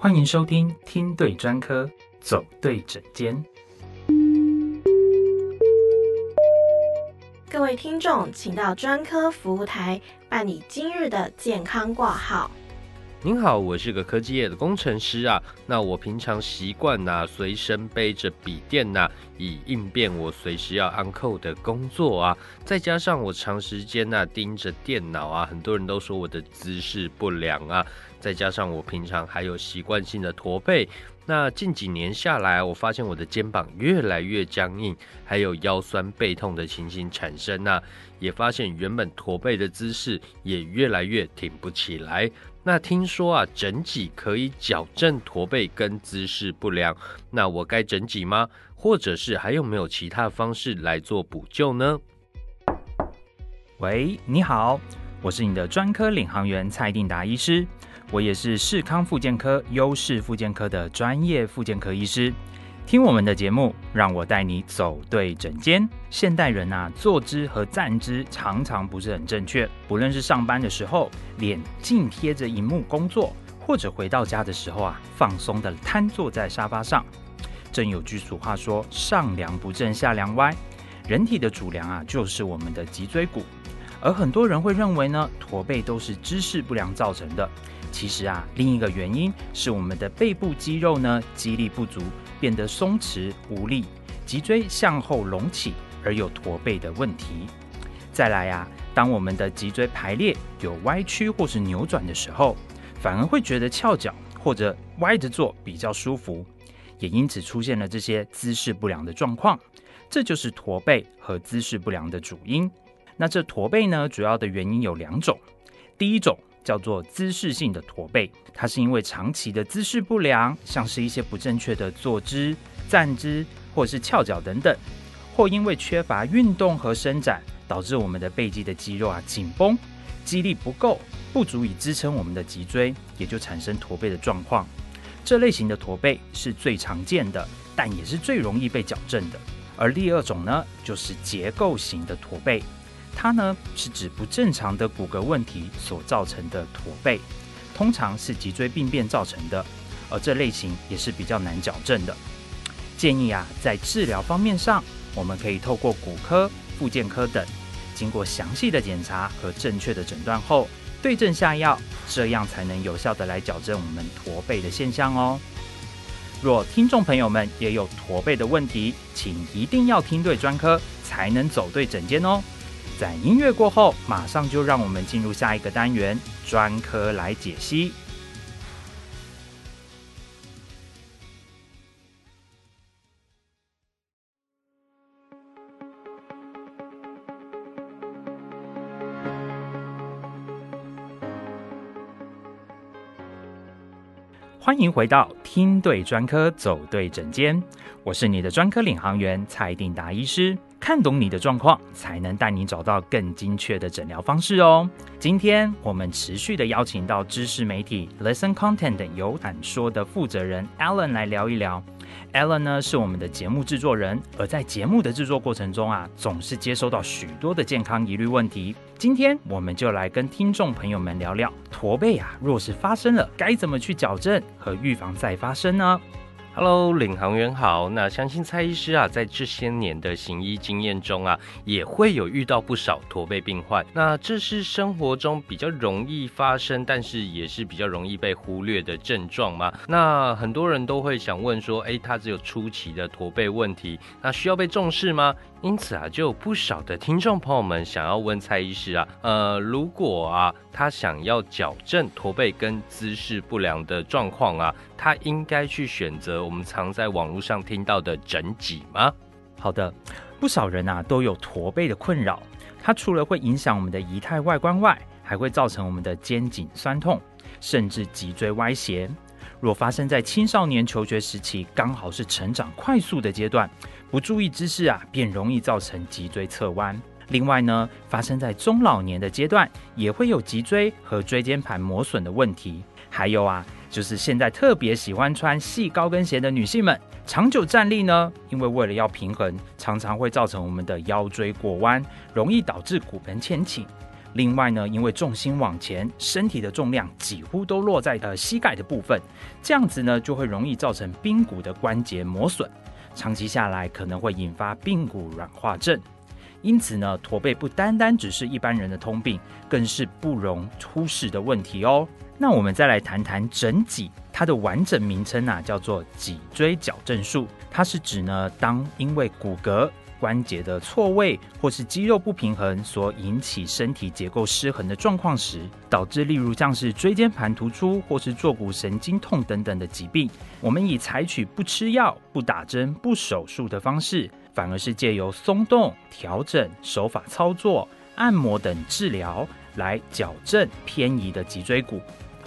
欢迎收听听对专科，走对诊间。各位听众，请到专科服务台办理今日的健康挂号。您好，我是个科技业的工程师啊。那我平常习惯呐，随身背着笔电呐，以应变我随时要按扣的工作啊。再加上我长时间呐盯着电脑啊，很多人都说我的姿势不良啊。再加上我平常还有习惯性的驼背，那近几年下来，我发现我的肩膀越来越僵硬，还有腰酸背痛的情形产生呐。也发现原本驼背的姿势也越来越挺不起来。那听说啊，整脊可以矫正驼背跟姿势不良，那我该整脊吗？或者是还有没有其他方式来做补救呢？喂，你好，我是你的专科领航员蔡定达医师，我也是视康复健科优势复健科的专业复健科医师。听我们的节目，让我带你走对整间。现代人啊，坐姿和站姿常常不是很正确。不论是上班的时候，脸近贴着荧幕工作，或者回到家的时候啊，放松的瘫坐在沙发上。正有句俗话说：“上梁不正下梁歪。”人体的主梁啊，就是我们的脊椎骨。而很多人会认为呢，驼背都是姿势不良造成的。其实啊，另一个原因是我们的背部肌肉呢，肌力不足。变得松弛无力，脊椎向后隆起而有驼背的问题。再来呀，当我们的脊椎排列有歪曲或是扭转的时候，反而会觉得翘脚或者歪着坐比较舒服，也因此出现了这些姿势不良的状况。这就是驼背和姿势不良的主因。那这驼背呢，主要的原因有两种，第一种。叫做姿势性的驼背，它是因为长期的姿势不良，像是一些不正确的坐姿、站姿，或是翘脚等等，或因为缺乏运动和伸展，导致我们的背肌的肌肉啊紧绷，肌力不够，不足以支撑我们的脊椎，也就产生驼背的状况。这类型的驼背是最常见的，但也是最容易被矫正的。而第二种呢，就是结构型的驼背。它呢是指不正常的骨骼问题所造成的驼背，通常是脊椎病变造成的，而这类型也是比较难矫正的。建议啊，在治疗方面上，我们可以透过骨科、复健科等，经过详细的检查和正确的诊断后，对症下药，这样才能有效的来矫正我们驼背的现象哦。若听众朋友们也有驼背的问题，请一定要听对专科，才能走对诊间哦。在音乐过后，马上就让我们进入下一个单元——专科来解析。欢迎回到听对专科，走对诊间。我是你的专科领航员蔡定达医师。看懂你的状况，才能带你找到更精确的诊疗方式哦。今天我们持续的邀请到知识媒体 Listen Content 有胆说的负责人 Alan 来聊一聊。Alan 呢是我们的节目制作人，而在节目的制作过程中啊，总是接收到许多的健康疑虑问题。今天我们就来跟听众朋友们聊聊驼背啊，若是发生了，该怎么去矫正和预防再发生呢？Hello，领航员好。那相信蔡医师啊，在这些年的行医经验中啊，也会有遇到不少驼背病患。那这是生活中比较容易发生，但是也是比较容易被忽略的症状吗？那很多人都会想问说，哎，他只有初期的驼背问题，那需要被重视吗？因此啊，就有不少的听众朋友们想要问蔡医师啊，呃，如果啊，他想要矫正驼背跟姿势不良的状况啊，他应该去选择我们常在网络上听到的整脊吗？好的，不少人啊都有驼背的困扰，它除了会影响我们的仪态外观外，还会造成我们的肩颈酸痛，甚至脊椎歪斜。若发生在青少年求学时期，刚好是成长快速的阶段。不注意姿势啊，便容易造成脊椎侧弯。另外呢，发生在中老年的阶段，也会有脊椎和椎间盘磨损的问题。还有啊，就是现在特别喜欢穿细高跟鞋的女性们，长久站立呢，因为为了要平衡，常常会造成我们的腰椎过弯，容易导致骨盆前倾。另外呢，因为重心往前，身体的重量几乎都落在呃膝盖的部分，这样子呢就会容易造成髌骨的关节磨损，长期下来可能会引发髌骨软化症。因此呢，驼背不单单只是一般人的通病，更是不容忽视的问题哦。那我们再来谈谈整脊，它的完整名称啊叫做脊椎矫正术，它是指呢，当因为骨骼。关节的错位或是肌肉不平衡所引起身体结构失衡的状况时，导致例如像是椎间盘突出或是坐骨神经痛等等的疾病，我们以采取不吃药、不打针、不手术的方式，反而是借由松动、调整手法操作、按摩等治疗来矫正偏移的脊椎骨。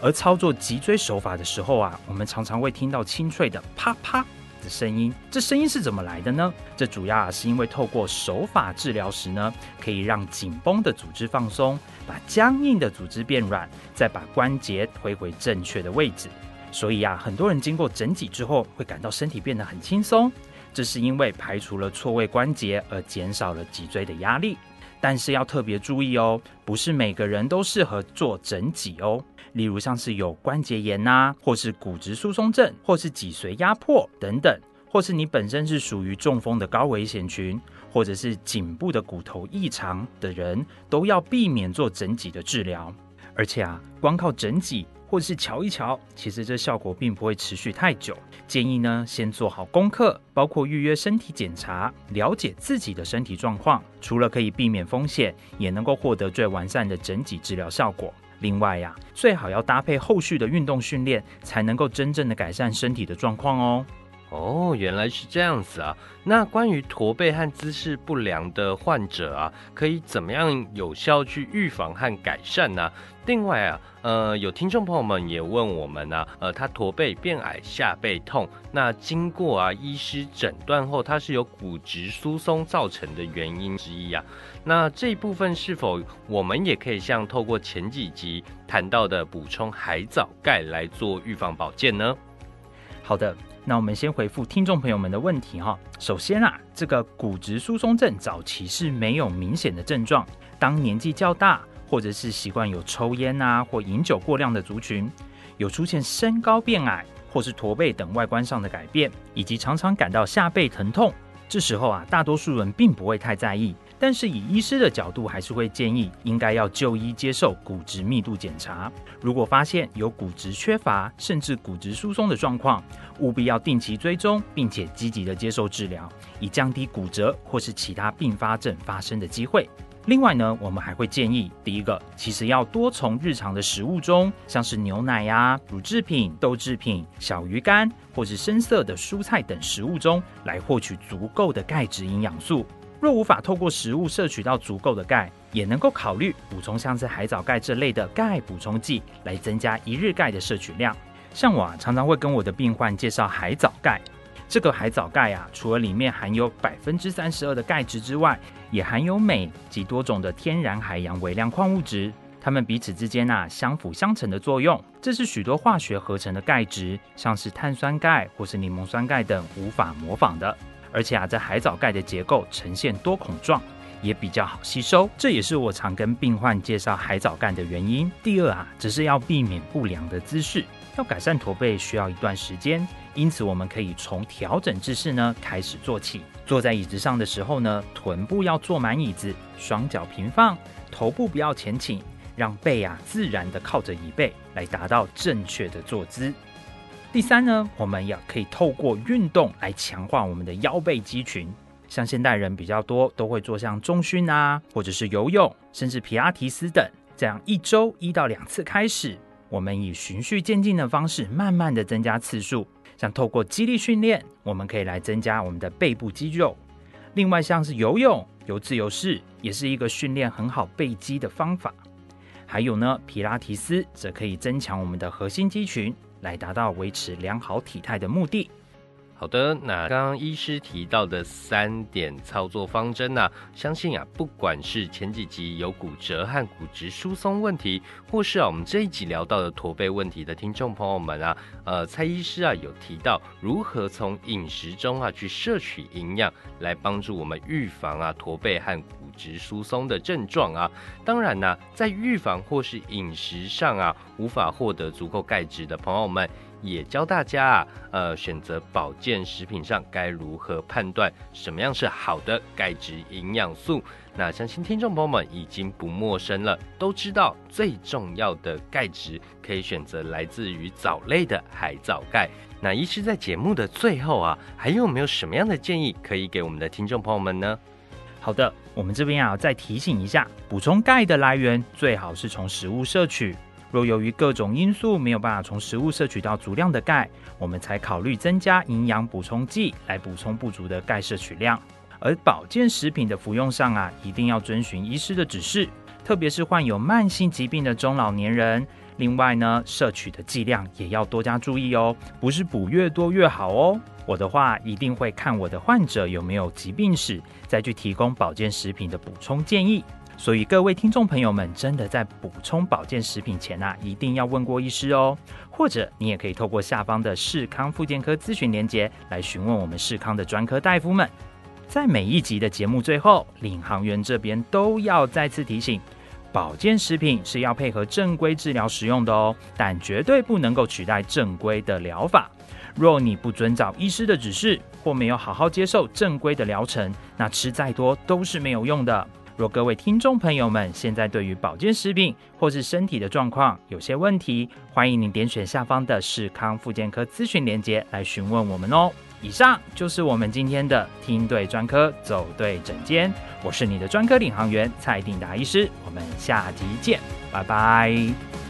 而操作脊椎手法的时候啊，我们常常会听到清脆的啪啪。的声音，这声音是怎么来的呢？这主要啊是因为透过手法治疗时呢，可以让紧绷的组织放松，把僵硬的组织变软，再把关节推回正确的位置。所以啊，很多人经过整脊之后，会感到身体变得很轻松。这是因为排除了错位关节，而减少了脊椎的压力。但是要特别注意哦，不是每个人都适合做整脊哦。例如像是有关节炎呐，或是骨质疏松症，或是脊髓压迫等等，或是你本身是属于中风的高危险群，或者是颈部的骨头异常的人，都要避免做整脊的治疗。而且啊，光靠整脊或者是瞧一瞧，其实这效果并不会持续太久。建议呢，先做好功课，包括预约身体检查，了解自己的身体状况。除了可以避免风险，也能够获得最完善的整脊治疗效果。另外呀，最好要搭配后续的运动训练，才能够真正的改善身体的状况哦。哦，原来是这样子啊！那关于驼背和姿势不良的患者啊，可以怎么样有效去预防和改善呢？另外啊，呃，有听众朋友们也问我们呢，呃，他驼背变矮、下背痛，那经过啊医师诊断后，它是由骨质疏松造成的原因之一啊。那这一部分是否我们也可以像透过前几集谈到的补充海藻钙来做预防保健呢？好的。那我们先回复听众朋友们的问题哈。首先啊，这个骨质疏松症早期是没有明显的症状。当年纪较大，或者是习惯有抽烟啊或饮酒过量的族群，有出现身高变矮或是驼背等外观上的改变，以及常常感到下背疼痛，这时候啊，大多数人并不会太在意。但是以医师的角度，还是会建议应该要就医接受骨质密度检查。如果发现有骨质缺乏甚至骨质疏松的状况，务必要定期追踪，并且积极的接受治疗，以降低骨折或是其他并发症发生的机会。另外呢，我们还会建议，第一个，其实要多从日常的食物中，像是牛奶呀、乳制品、豆制品、小鱼干或是深色的蔬菜等食物中来获取足够的钙质营养素。若无法透过食物摄取到足够的钙，也能够考虑补充像是海藻钙这类的钙补充剂，来增加一日钙的摄取量。像我啊，常常会跟我的病患介绍海藻钙。这个海藻钙啊，除了里面含有百分之三十二的钙质之外，也含有镁及多种的天然海洋微量矿物质，它们彼此之间啊相辅相成的作用，这是许多化学合成的钙质，像是碳酸钙或是柠檬酸钙等无法模仿的。而且啊，这海藻钙的结构呈现多孔状，也比较好吸收，这也是我常跟病患介绍海藻钙的原因。第二啊，只是要避免不良的姿势，要改善驼背需要一段时间，因此我们可以从调整姿势呢开始做起。坐在椅子上的时候呢，臀部要坐满椅子，双脚平放，头部不要前倾，让背啊自然的靠着椅背，来达到正确的坐姿。第三呢，我们也可以透过运动来强化我们的腰背肌群。像现代人比较多都会做像中训啊，或者是游泳，甚至皮拉提斯等，这样一周一到两次开始，我们以循序渐进的方式，慢慢的增加次数。像透过肌力训练，我们可以来增加我们的背部肌肉。另外像是游泳、游自由式，也是一个训练很好背肌的方法。还有呢，皮拉提斯则可以增强我们的核心肌群。来达到维持良好体态的目的。好的，那刚刚医师提到的三点操作方针呢，相信啊，不管是前几集有骨折和骨质疏松问题，或是啊我们这一集聊到的驼背问题的听众朋友们啊，呃，蔡医师啊有提到如何从饮食中啊去摄取营养，来帮助我们预防啊驼背和骨质疏松的症状啊。当然呢，在预防或是饮食上啊无法获得足够钙质的朋友们。也教大家啊，呃，选择保健食品上该如何判断什么样是好的钙质营养素。那相信听众朋友们已经不陌生了，都知道最重要的钙质可以选择来自于藻类的海藻钙。那医师在节目的最后啊，还有没有什么样的建议可以给我们的听众朋友们呢？好的，我们这边啊再提醒一下，补充钙的来源最好是从食物摄取。若由于各种因素没有办法从食物摄取到足量的钙，我们才考虑增加营养补充剂来补充不足的钙摄取量。而保健食品的服用上啊，一定要遵循医师的指示，特别是患有慢性疾病的中老年人。另外呢，摄取的剂量也要多加注意哦，不是补越多越好哦。我的话一定会看我的患者有没有疾病史，再去提供保健食品的补充建议。所以各位听众朋友们，真的在补充保健食品前啊，一定要问过医师哦。或者你也可以透过下方的视康复健科咨询连接来询问我们视康的专科大夫们。在每一集的节目最后，领航员这边都要再次提醒：保健食品是要配合正规治疗使用的哦，但绝对不能够取代正规的疗法。若你不遵照医师的指示，或没有好好接受正规的疗程，那吃再多都是没有用的。若各位听众朋友们现在对于保健食品或是身体的状况有些问题，欢迎您点选下方的视康复健科咨询连接来询问我们哦。以上就是我们今天的听对专科走对诊间，我是你的专科领航员蔡定达医师，我们下集见，拜拜。